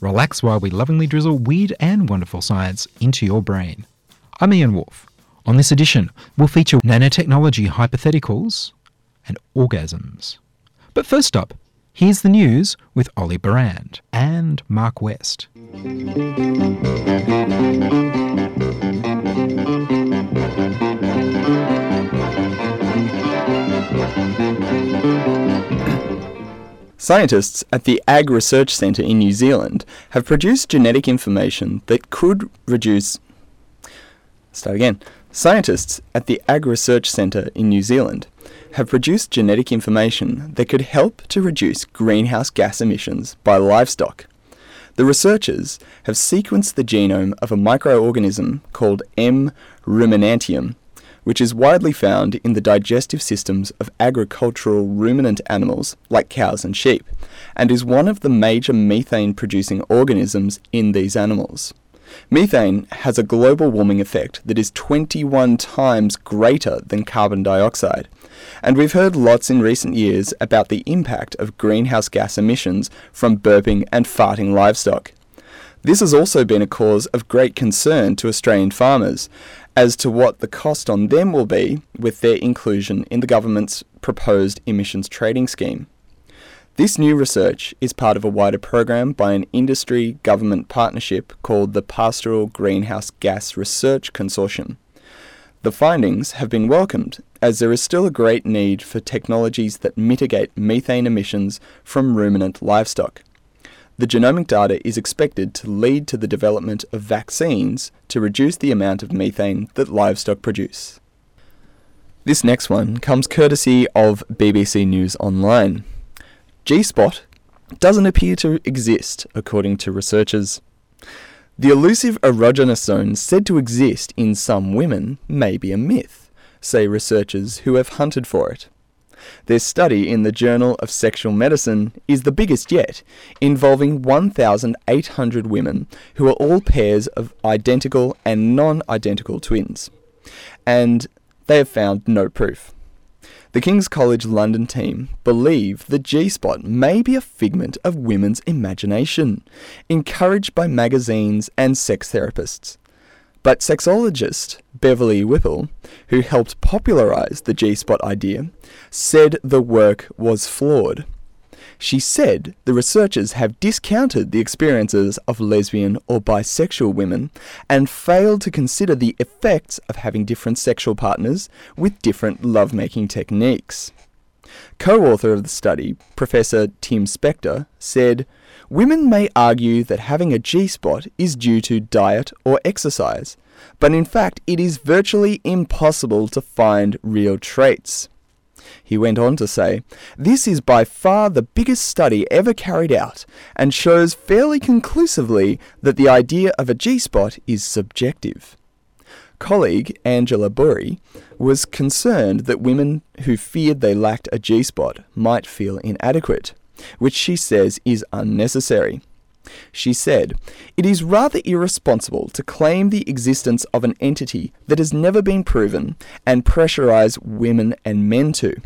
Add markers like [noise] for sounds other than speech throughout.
Relax while we lovingly drizzle weird and wonderful science into your brain. I'm Ian Woolf. On this edition, we'll feature nanotechnology hypotheticals and orgasms. But first up, here's the news with Ollie Barand and Mark West. Scientists at the Ag Research Centre in New Zealand have produced genetic information that could reduce. Start again. Scientists at the Ag Research Centre in New Zealand have produced genetic information that could help to reduce greenhouse gas emissions by livestock. The researchers have sequenced the genome of a microorganism called M. ruminantium, which is widely found in the digestive systems of agricultural ruminant animals like cows and sheep, and is one of the major methane producing organisms in these animals. Methane has a global warming effect that is 21 times greater than carbon dioxide, and we've heard lots in recent years about the impact of greenhouse gas emissions from burping and farting livestock. This has also been a cause of great concern to Australian farmers as to what the cost on them will be with their inclusion in the government's proposed emissions trading scheme. This new research is part of a wider program by an industry government partnership called the Pastoral Greenhouse Gas Research Consortium. The findings have been welcomed as there is still a great need for technologies that mitigate methane emissions from ruminant livestock. The genomic data is expected to lead to the development of vaccines to reduce the amount of methane that livestock produce. This next one comes courtesy of BBC News Online. G spot doesn't appear to exist, according to researchers. The elusive erogenous zone said to exist in some women may be a myth, say researchers who have hunted for it. Their study in the Journal of Sexual Medicine is the biggest yet, involving 1,800 women who are all pairs of identical and non identical twins. And they have found no proof. The King's College London team believe the G spot may be a figment of women's imagination, encouraged by magazines and sex therapists. But sexologist Beverly Whipple, who helped popularize the G spot idea, said the work was flawed. She said the researchers have discounted the experiences of lesbian or bisexual women and failed to consider the effects of having different sexual partners with different lovemaking techniques. Co author of the study, Professor Tim Spector, said Women may argue that having a G spot is due to diet or exercise, but in fact, it is virtually impossible to find real traits. He went on to say, This is by far the biggest study ever carried out and shows fairly conclusively that the idea of a G spot is subjective. Colleague Angela Burri was concerned that women who feared they lacked a G spot might feel inadequate, which she says is unnecessary. She said, It is rather irresponsible to claim the existence of an entity that has never been proven and pressurize women and men to.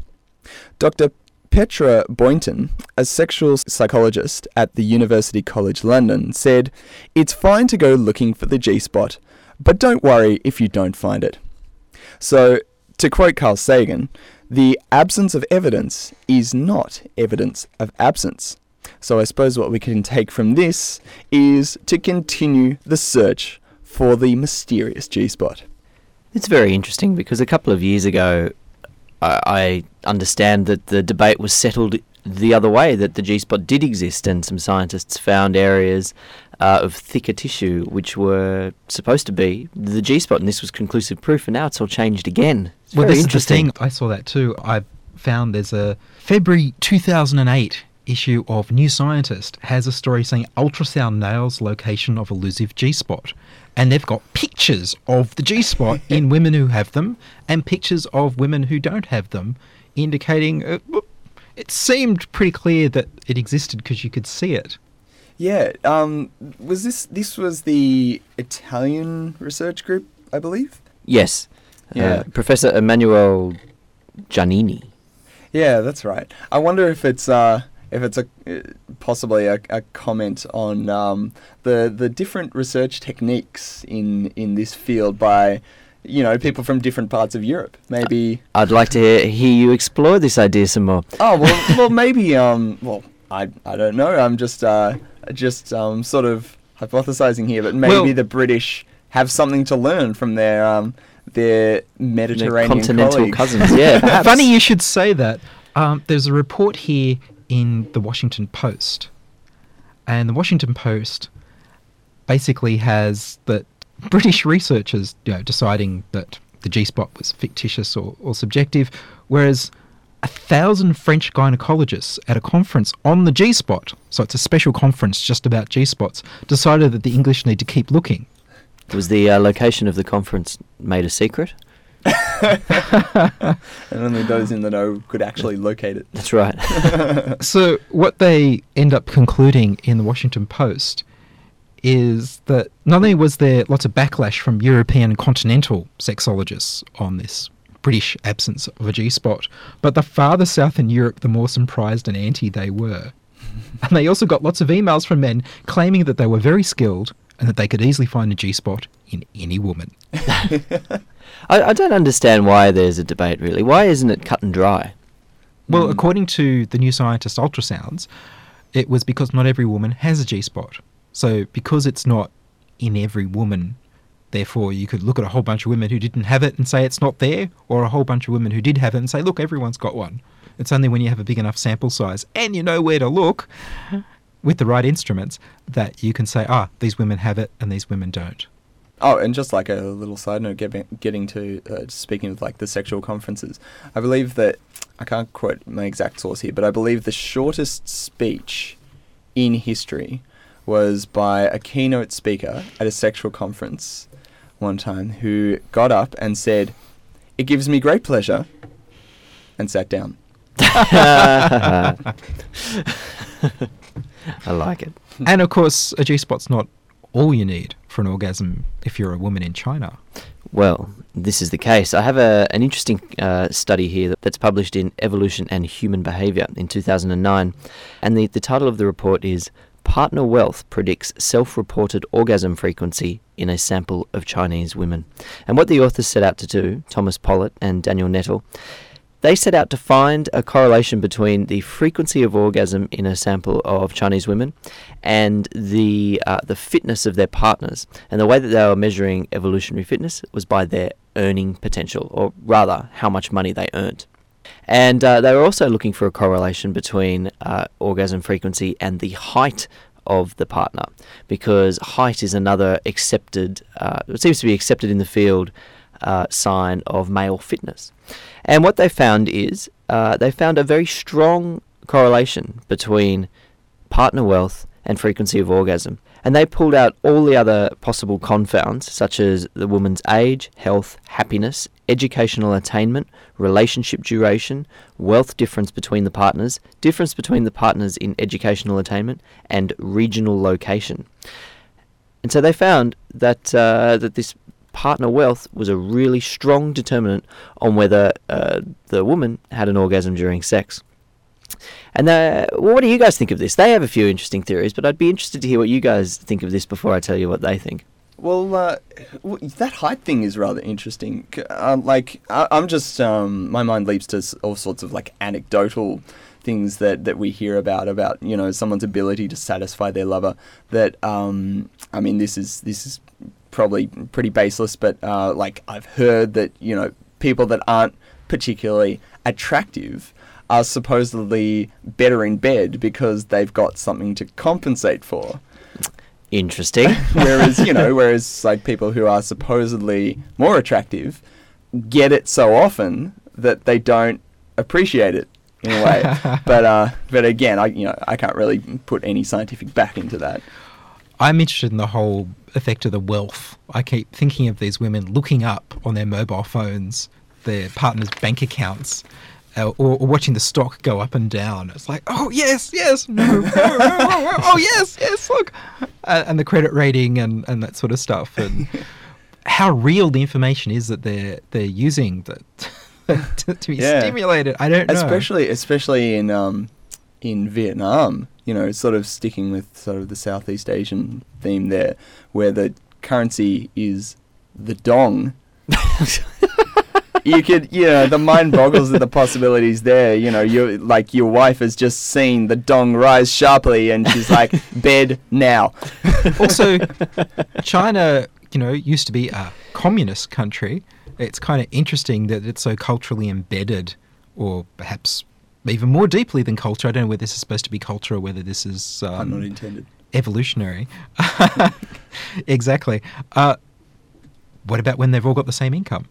Dr. Petra Boynton, a sexual psychologist at the University College London, said, It's fine to go looking for the G spot, but don't worry if you don't find it. So, to quote Carl Sagan, the absence of evidence is not evidence of absence. So I suppose what we can take from this is to continue the search for the mysterious G spot. It's very interesting because a couple of years ago, I, understand that the debate was settled the other way that the G spot did exist, and some scientists found areas uh, of thicker tissue which were supposed to be the G spot, and this was conclusive proof. And now it's all changed again. It's well, very this is the interesting. thing. I saw that too. I found there's a February 2008 issue of New Scientist has a story saying ultrasound nails location of elusive G spot. And they've got pictures of the G spot [laughs] in women who have them and pictures of women who don't have them, indicating uh, it seemed pretty clear that it existed because you could see it. Yeah. Um, was this this was the Italian research group, I believe? Yes. Yeah. Uh, Professor Emmanuel Jannini. Yeah, that's right. I wonder if it's uh, if it's a uh, possibly a, a comment on um, the the different research techniques in in this field by you know people from different parts of Europe. Maybe I'd like to hear, hear you explore this idea some more. oh well [laughs] well maybe um well I I don't know. I'm just uh just um sort of hypothesizing here, but maybe Well- the British have something to learn from their um their Their Mediterranean continental colleagues. cousins, [laughs] yeah. Funny you should say that. Um, there's a report here in the Washington Post, and the Washington Post basically has that [laughs] British researchers, you know, deciding that the G spot was fictitious or, or subjective, whereas a thousand French gynecologists at a conference on the G spot, so it's a special conference just about G spots, decided that the English need to keep looking. Was the uh, location of the conference made a secret? [laughs] [laughs] and only those in the know could actually locate it. That's right. [laughs] So what they end up concluding in the Washington Post is that not only was there lots of backlash from European and continental sexologists on this British absence of a G spot, but the farther south in Europe, the more surprised and anti they were. And they also got lots of emails from men claiming that they were very skilled and that they could easily find a G spot in any woman. [laughs] I, I don't understand why there's a debate, really. Why isn't it cut and dry? Well, according to the New Scientist ultrasounds, it was because not every woman has a G spot. So, because it's not in every woman, therefore, you could look at a whole bunch of women who didn't have it and say it's not there, or a whole bunch of women who did have it and say, look, everyone's got one. It's only when you have a big enough sample size and you know where to look with the right instruments that you can say, ah, these women have it and these women don't. Oh, and just like a little side note, getting getting to uh, speaking of like the sexual conferences, I believe that I can't quote my exact source here, but I believe the shortest speech in history was by a keynote speaker at a sexual conference one time who got up and said, "It gives me great pleasure," and sat down. [laughs] I like it. and of course, a G spot's not all you need for an orgasm if you're a woman in China. Well, this is the case. I have a, an interesting uh, study here that- that's published in Evolution and Human Behavior in 2009. And the, the title of the report is Partner Wealth Predicts Self Reported Orgasm Frequency in a Sample of Chinese Women. And what the authors set out to do, Thomas Pollet and Daniel Nettle, they set out to find a correlation between the frequency of orgasm in a sample of Chinese women and the uh, the fitness of their partners. And the way that they were measuring evolutionary fitness was by their earning potential, or rather, how much money they earned. And uh, they were also looking for a correlation between uh, orgasm frequency and the height of the partner, because height is another accepted, uh, it seems to be accepted in the field uh, sign of male fitness. And what they found is uh, they found a very strong correlation between partner wealth and frequency of orgasm. And they pulled out all the other possible confounds, such as the woman's age, health, happiness, educational attainment, relationship duration, wealth difference between the partners, difference between the partners in educational attainment, and regional location. And so they found that uh, that this partner wealth was a really strong determinant on whether uh, the woman had an orgasm during sex. And uh, well, what do you guys think of this? They have a few interesting theories, but I'd be interested to hear what you guys think of this before I tell you what they think. Well, uh, that height thing is rather interesting. Uh, like, I- I'm just, um, my mind leaps to all sorts of like anecdotal things that, that we hear about about you know someone's ability to satisfy their lover. That um, I mean, this is this is probably pretty baseless, but uh, like I've heard that you know people that aren't particularly attractive are supposedly better in bed because they've got something to compensate for. Interesting. [laughs] whereas you know, whereas like people who are supposedly more attractive get it so often that they don't appreciate it in a way. [laughs] but uh, but again, I you know I can't really put any scientific back into that. I'm interested in the whole effect of the wealth. I keep thinking of these women looking up on their mobile phones their partner's bank accounts. Uh, or, or watching the stock go up and down. It's like, oh yes, yes, no, no, no, oh yes, yes, look, uh, and the credit rating and, and that sort of stuff, and [laughs] how real the information is that they're they're using that [laughs] to, to be Yeah. stimulated. I don't know. especially especially in um in Vietnam, you know, sort of sticking with sort of the Southeast Asian theme there, where the currency is the dong. [laughs] you could, you know, the mind boggles at the possibilities there. You know, you like your wife has just seen the dong rise sharply, and she's like, [laughs] "Bed now." also, [laughs] China, you know, used to be a communist country. It's kind of interesting that it's so culturally embedded, or perhaps even more deeply than culture. I don't know whether this is supposed to be culture or whether this is Pun um, not intended. evolutionary. [laughs] exactly. Uh, what about when they've all got the same income?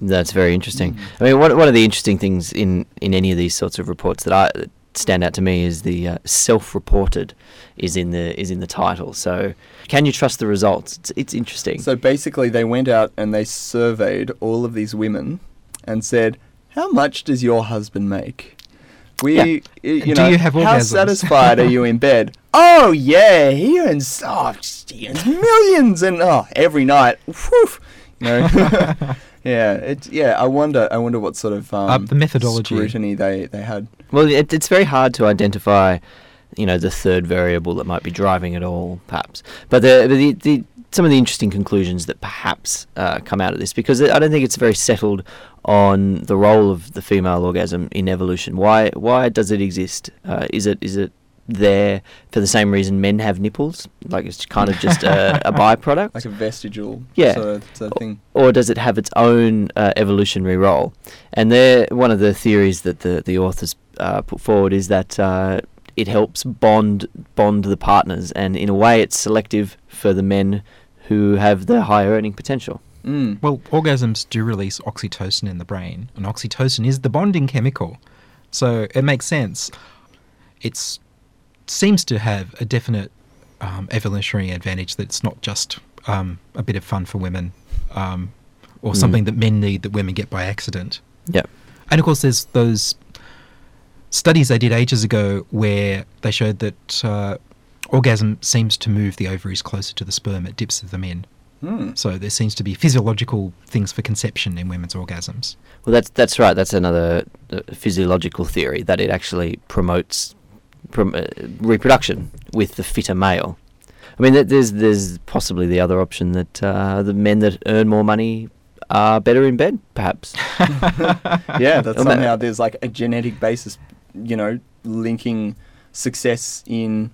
That's very interesting. I mean, one, one of the interesting things in, in any of these sorts of reports that I that stand out to me is the uh, self-reported is in the is in the title. So, can you trust the results? It's, it's interesting. So basically, they went out and they surveyed all of these women and said, "How much does your husband make?" We, Yeah. y- you Do know, you have how orgasms? satisfied are you in [laughs] bed? Oh yeah, he earns, oh, he earns millions, and oh, every night, whew, you know. [laughs] yeah, it's yeah. I wonder, I wonder what sort of um, Uh, the methodology. scrutiny they they had. Well, it, it's very hard to identify, you know, the third variable that might be driving it all, perhaps. But the, but the, the some of the interesting conclusions that perhaps uh, come out of this, because I don't think it's very settled on the role of the female orgasm in evolution. Why why does it exist? Uh, is it is it there for the same reason men have nipples? Like it's kind of just a, a byproduct, [laughs] Like a vestigial Yeah. sort of, sort of thing. or does it have its own uh, evolutionary role? And there, one of the theories that the the authors uh, put forward is that uh, it helps bond bond the partners, and in a way, it's selective for the men who have the high earning potential. Mm. Well, orgasms do release oxytocin in the brain, and oxytocin is the bonding chemical. So it makes sense. It seems to have a definite um, evolutionary advantage that it's not just um, a bit of fun for women um, or Mm. something that men need that women get by accident. Yep. And of course, there's those studies they did ages ago where they showed that uh, orgasm seems to move the ovaries closer to the sperm, it dips them in. Mm. So there seems to be physiological things for conception in women's orgasms. Well, that's that's right. That's another uh, physiological theory that it actually promotes prom- uh, reproduction with the fitter male. I mean, th- there's there's possibly the other option that uh, the men that earn more money are better in bed, perhaps. [laughs] [laughs] yeah, that somehow there's like a genetic basis, you know, linking success in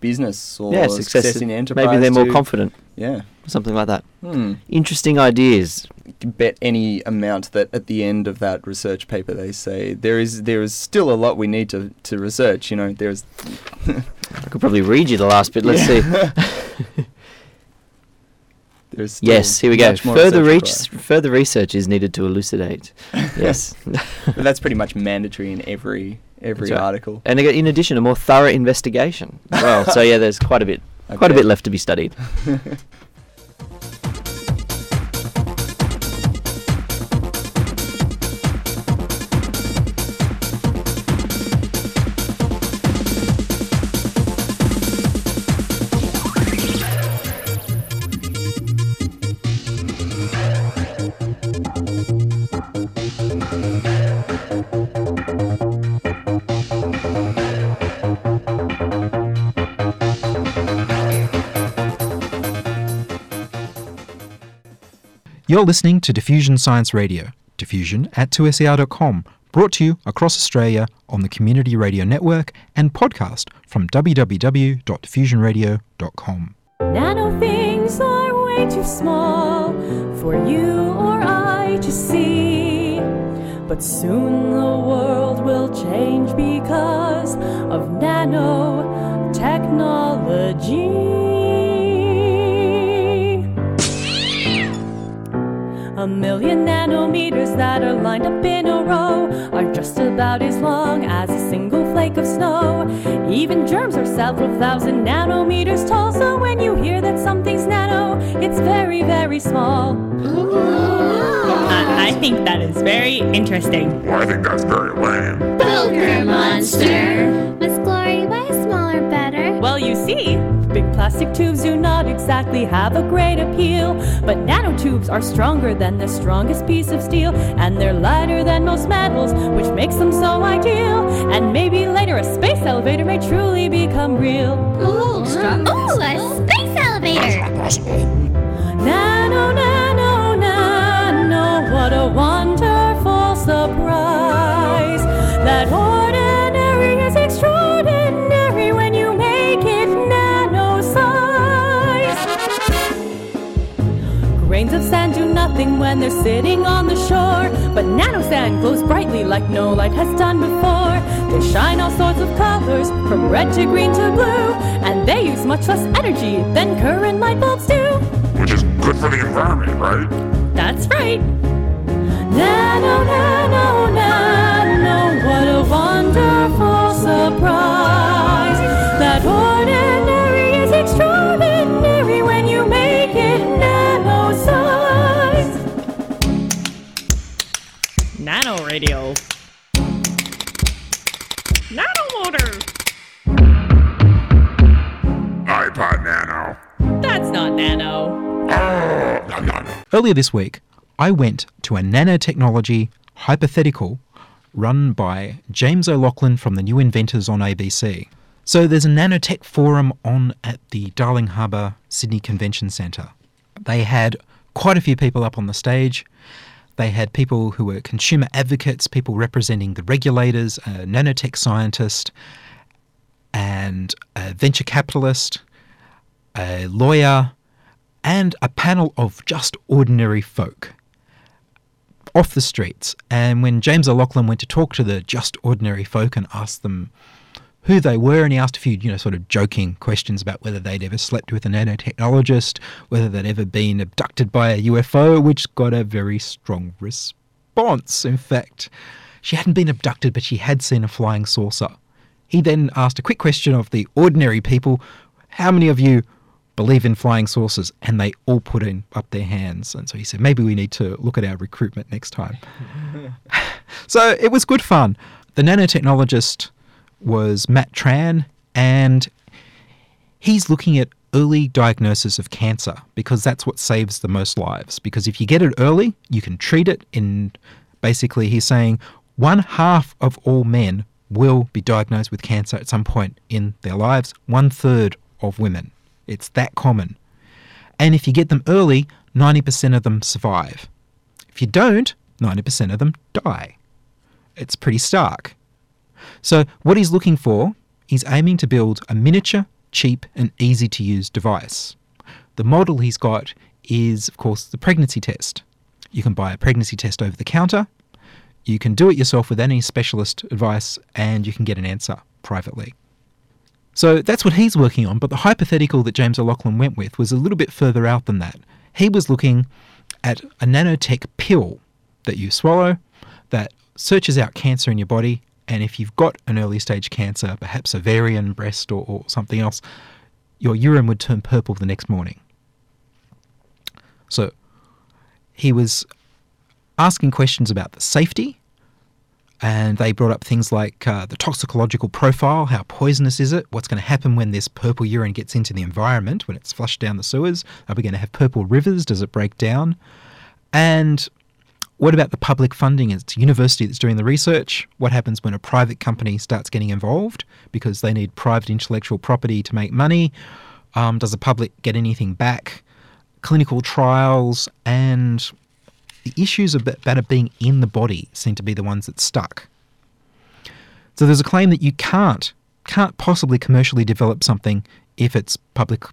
business or yeah, success, success. in enterprise. Maybe they're more to- confident, Yeah. something like that. Hmm. Interesting ideas. Bet any amount that at the end of that research paper they say there is there is still a lot we need to, to research. You know, there's I could probably read you the last bit. Let's see. [laughs] there's Yes, here we go. Further research reach, further research is needed to elucidate. [laughs] Yes. but that's pretty much mandatory in every every right. article. And in addition, a more thorough investigation. Well, so yeah, there's quite a bit, [laughs] I quite a bit left to be studied. [laughs] You're listening to Diffusion Science Radio, diffusion at 2ser.com, brought to you across Australia on the Community Radio Network and podcast from www.diffusionradio.com. Nano things are way too small for you or I to see. But soon the world will change because of nanotechnology. A million nanometers that are lined up in a row are just about as long as a single flake of snow. Even germs are several thousand nanometers tall, so when you hear that something's nano, it's very, very small. I, I think that is very interesting. Well, I think that's very lame. Booger monster. See, big plastic tubes do not exactly have a great appeal, but nanotubes are stronger than the strongest piece of steel, and they're lighter than most metals, which makes them so ideal. And maybe later a space elevator may truly become real. Ooh, Ooh a space elevator. Nano, nano, nano, what a wonderful surprise. That Grains of sand do nothing when they're sitting on the shore, but nano sand glows brightly like no light has done before. They shine all sorts of colors, from red to green to blue, and they use much less energy than current light bulbs do. Which is good for the environment, right? That's right. Nano, nano, nano, what a wonderful surprise. Earlier this week, I went to a nanotechnology hypothetical run by James O'Loughlin from the New Inventors on ABC. So there's a nanotech forum on at the Darling Harbour Sydney Convention Centre. They had quite a few people up on the stage. They had people who were consumer advocates, people representing the regulators, a nanotech scientist, and a venture capitalist, a lawyer, and a panel of just ordinary folk off the streets. And when James O'Loughlin went to talk to the just ordinary folk and asked them who they were, and he asked a few, you know, sort of joking questions about whether they'd ever slept with a nanotechnologist, whether they'd ever been abducted by a UFO, which got a very strong response. In fact, she hadn't been abducted, but she had seen a flying saucer. He then asked a quick question of the ordinary people How many of you believe in flying saucers? And they all put in up their hands. And so he said, Maybe we need to look at our recruitment next time. [laughs] so it was good fun. The nanotechnologist was Matt Tran, and he's looking at early diagnosis of cancer because that's what saves the most lives. Because if you get it early, you can treat it. In basically, he's saying one half of all men will be diagnosed with cancer at some point in their lives, one third of women. It's that common. And if you get them early, 90% of them survive. If you don't, 90% of them die. It's pretty stark. So, what he's looking for, he's aiming to build a miniature, cheap, and easy to use device. The model he's got is, of course, the pregnancy test. You can buy a pregnancy test over the counter, you can do it yourself with any specialist advice, and you can get an answer privately. So that's what he's working on, but the hypothetical that James O'Loughlin went with was a little bit further out than that. He was looking at a nanotech pill that you swallow that searches out cancer in your body and if you've got an early stage cancer, perhaps ovarian, breast, or, or something else, your urine would turn purple the next morning. So he was asking questions about the safety, and they brought up things like uh, the toxicological profile how poisonous is it? What's going to happen when this purple urine gets into the environment, when it's flushed down the sewers? Are we going to have purple rivers? Does it break down? And what about the public funding? It's a university that's doing the research. What happens when a private company starts getting involved because they need private intellectual property to make money? Um, does the public get anything back? Clinical trials and the issues about it being in the body seem to be the ones that stuck. So there's a claim that you can't can't possibly commercially develop something if it's public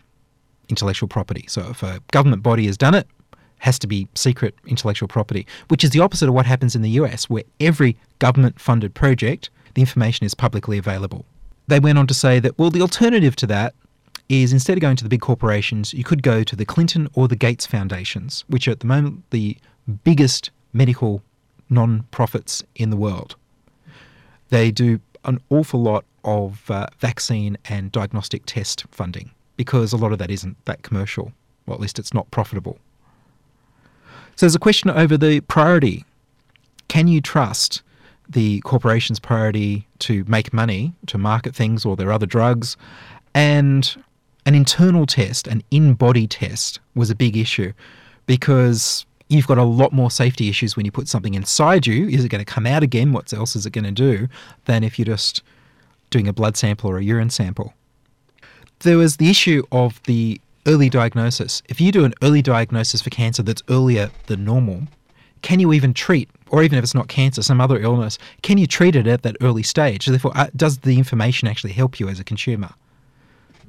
intellectual property. So if a government body has done it, has to be secret intellectual property, which is the opposite of what happens in the US, where every government funded project, the information is publicly available. They went on to say that, well, the alternative to that is instead of going to the big corporations, you could go to the Clinton or the Gates foundations, which are at the moment the biggest medical non profits in the world. They do an awful lot of uh, vaccine and diagnostic test funding because a lot of that isn't that commercial, or at least it's not profitable. So there's a question over the priority. Can you trust the corporation's priority to make money, to market things or their other drugs? And an internal test, an in body test, was a big issue because you've got a lot more safety issues when you put something inside you. Is it going to come out again? What else is it going to do? Than if you're just doing a blood sample or a urine sample. There was the issue of the early diagnosis. If you do an early diagnosis for cancer that's earlier than normal, can you even treat, or even if it's not cancer, some other illness, can you treat it at that early stage? Therefore, uh, does the information actually help you as a consumer?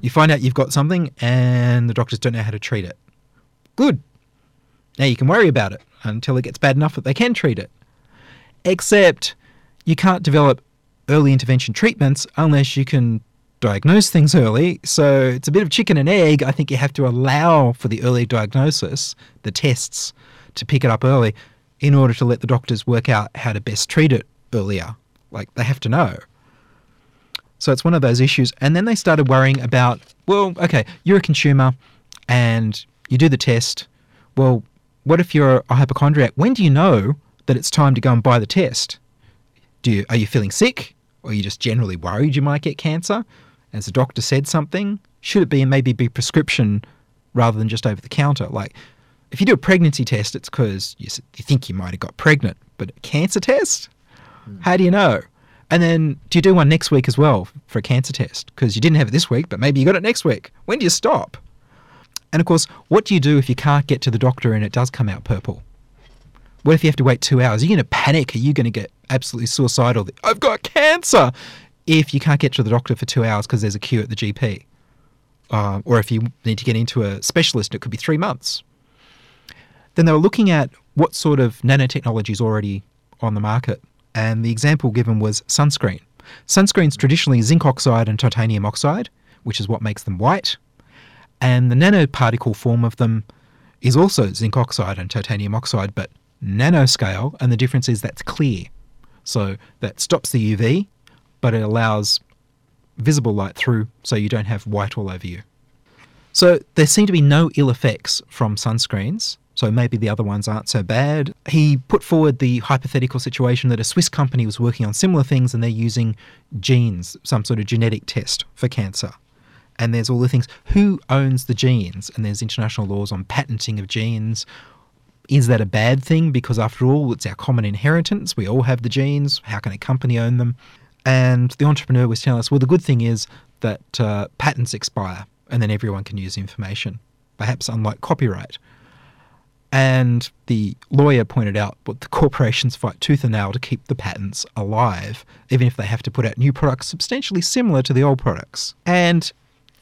You find out you've got something and the doctors don't know how to treat it. Good. Now you can worry about it until it gets bad enough that they can treat it. Except you can't develop early intervention treatments unless you can diagnose things early. So it's a bit of chicken and egg. I think you have to allow for the early diagnosis, the tests, to pick it up early in order to let the doctors work out how to best treat it earlier. Like they have to know. So it's one of those issues. And then they started worrying about, well, okay, you're a consumer and you do the test. Well, what if you're a hypochondriac? When do you know that it's time to go and buy the test? Do you, are you feeling sick? Or are you just generally worried you might get cancer? Has the doctor said something? Should it be maybe be prescription rather than just over the counter? Like, if you do a pregnancy test, it's because you, you think you might have got pregnant. But a cancer test? Hmm. How do you know? And then do you do one next week as well for a cancer test? Because you didn't have it this week, but maybe you got it next week. When do you stop? And of course, what do you do if you can't get to the doctor and it does come out purple? What if you have to wait two hours? Are you going to panic? Are you going to get absolutely suicidal? I've got cancer! If you can't get to the doctor for two hours because there's a queue at the GP. Uh, or if you need to get into a specialist, it could be three months. Then they were looking at what sort of nanotechnology is already on the market. And the example given was sunscreen. Sunscreen's traditionally zinc oxide and titanium oxide, which is what makes them white. And the nanoparticle form of them is also zinc oxide and titanium oxide, but nanoscale, and the difference is that's clear. So that stops the UV, but it allows visible light through so you don't have white all over you. So there seem to be no ill effects from sunscreens, so maybe the other ones aren't so bad. He put forward the hypothetical situation that a Swiss company was working on similar things and they're using genes, some sort of genetic test for cancer. And there's all the things who owns the genes? And there's international laws on patenting of genes. Is that a bad thing? Because after all, it's our common inheritance. We all have the genes. How can a company own them? And the entrepreneur was telling us, well, the good thing is that uh, patents expire and then everyone can use information, perhaps unlike copyright. And the lawyer pointed out what the corporations fight tooth and nail to keep the patents alive, even if they have to put out new products substantially similar to the old products. And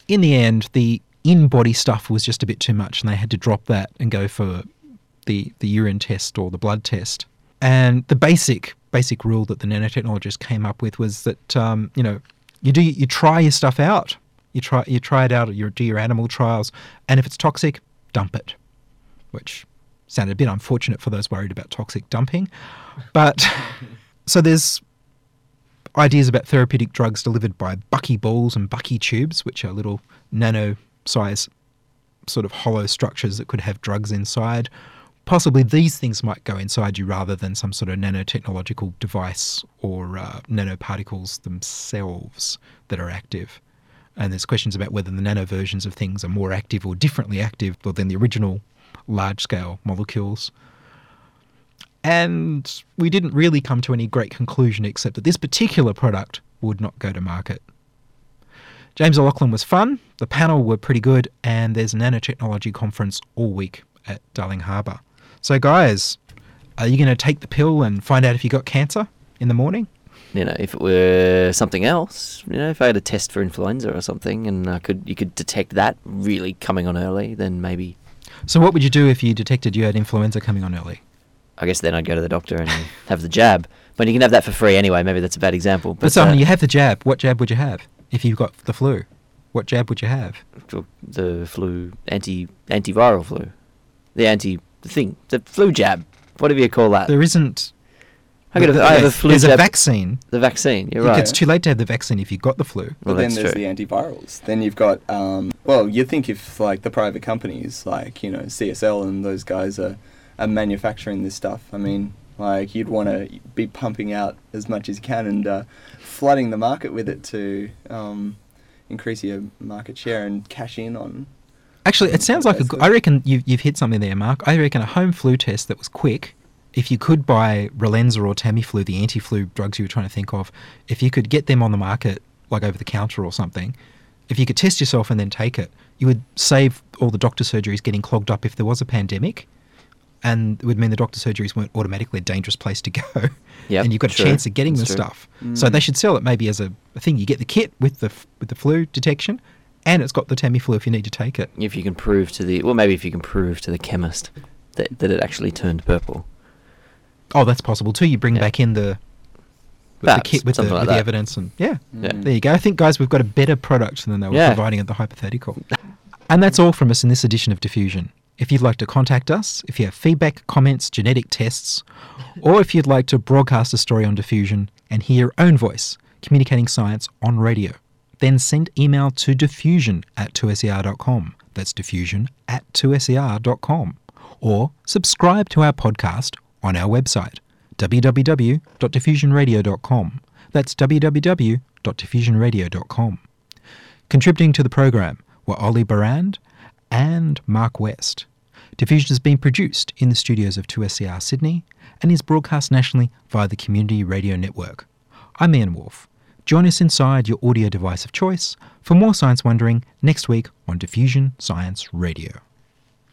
in the end, the in body stuff was just a bit too much, and they had to drop that and go for the, the urine test or the blood test. And the basic basic rule that the nanotechnologists came up with was that um, you know you do you try your stuff out, you try you try it out, you do your animal trials, and if it's toxic, dump it. Which sounded a bit unfortunate for those worried about toxic dumping, but [laughs] so there's ideas about therapeutic drugs delivered by bucky balls and bucky tubes, which are little nano size sort of hollow structures that could have drugs inside. Possibly these things might go inside you rather than some sort of nanotechnological device or uh, nanoparticles themselves that are active. And there's questions about whether the nano versions of things are more active or differently active than the original large scale molecules. And we didn't really come to any great conclusion except that this particular product would not go to market. James O'Loughlin was fun, the panel were pretty good, and there's a nanotechnology conference all week at Darling Harbour. So, guys, are you going to take the pill and find out if you got cancer in the morning? You know, if it were something else, you know, if I had a test for influenza or something, and I could you could detect that really coming on early, then maybe. So, what would you do if you detected you had influenza coming on early? I guess then I'd go to the doctor and have the jab. But you can have that for free anyway. Maybe that's a bad example. But, so, uh, you have the jab. What jab would you have if you got the flu? What jab would you have? The flu, anti antiviral flu, the anti the thing, the flu jab. Whatever you call that. There isn't. I, got a, I have a flu There's a vaccine. The vaccine. You're right. It's too late to have the vaccine if you've got the flu. Well, But Well, then there's true. the antivirals. Then you've got, um, well, you think if like the private companies like you know CSL and those guys are, are manufacturing this stuff. I mean, like you'd want to be pumping out as much as you can and uh, flooding the market with it to um, increase your market share and cash in on. Actually, it sounds like a good, I reckon you've, you've hit something there, Mark. I reckon a home flu test that was quick. If you could buy Relenza or Tamiflu, the anti-flu drugs you were trying to think of, if you could get them on the market, like over the counter or something, if you could test yourself and then take it, you would save all the doctor surgeries getting clogged up if there was a pandemic, and it would mean the doctor surgeries weren't automatically a dangerous place to go. [laughs] Yep, and you've got a true. chance of getting That's the true. stuff. So Mm. they should sell it maybe as a, a thing. You get the kit with the with the flu detection, and it's got the Tamiflu if you need to take it. if you can prove to the well, maybe if you can prove to the chemist that, that it actually turned purple. Oh, that's possible too. You bring Yeah. back in the, the Perhaps, kit with, the, like with the evidence, and yeah, Yeah. there you go. I think, guys, we've got a better product than they were Yeah. providing at the hypothetical. and that's all from us in this edition of Diffusion. If you'd like to contact us, if you have feedback, comments, genetic tests, or if you'd like to broadcast a story on Diffusion and hear your own voice communicating science on radio, then send email to diffusion at 2ser.com. That's diffusion at 2ser.com. Or subscribe to our podcast on our website, www.diffusionradio.com. That's www.diffusionradio.com. Contributing to the program were Ollie Barand and Mark West. Diffusion has been produced in the studios of 2SER Sydney and is broadcast nationally via the Community Radio Network. I'm Ian Woolf. Join us inside your audio device of choice for more science wondering next week on Diffusion Science Radio.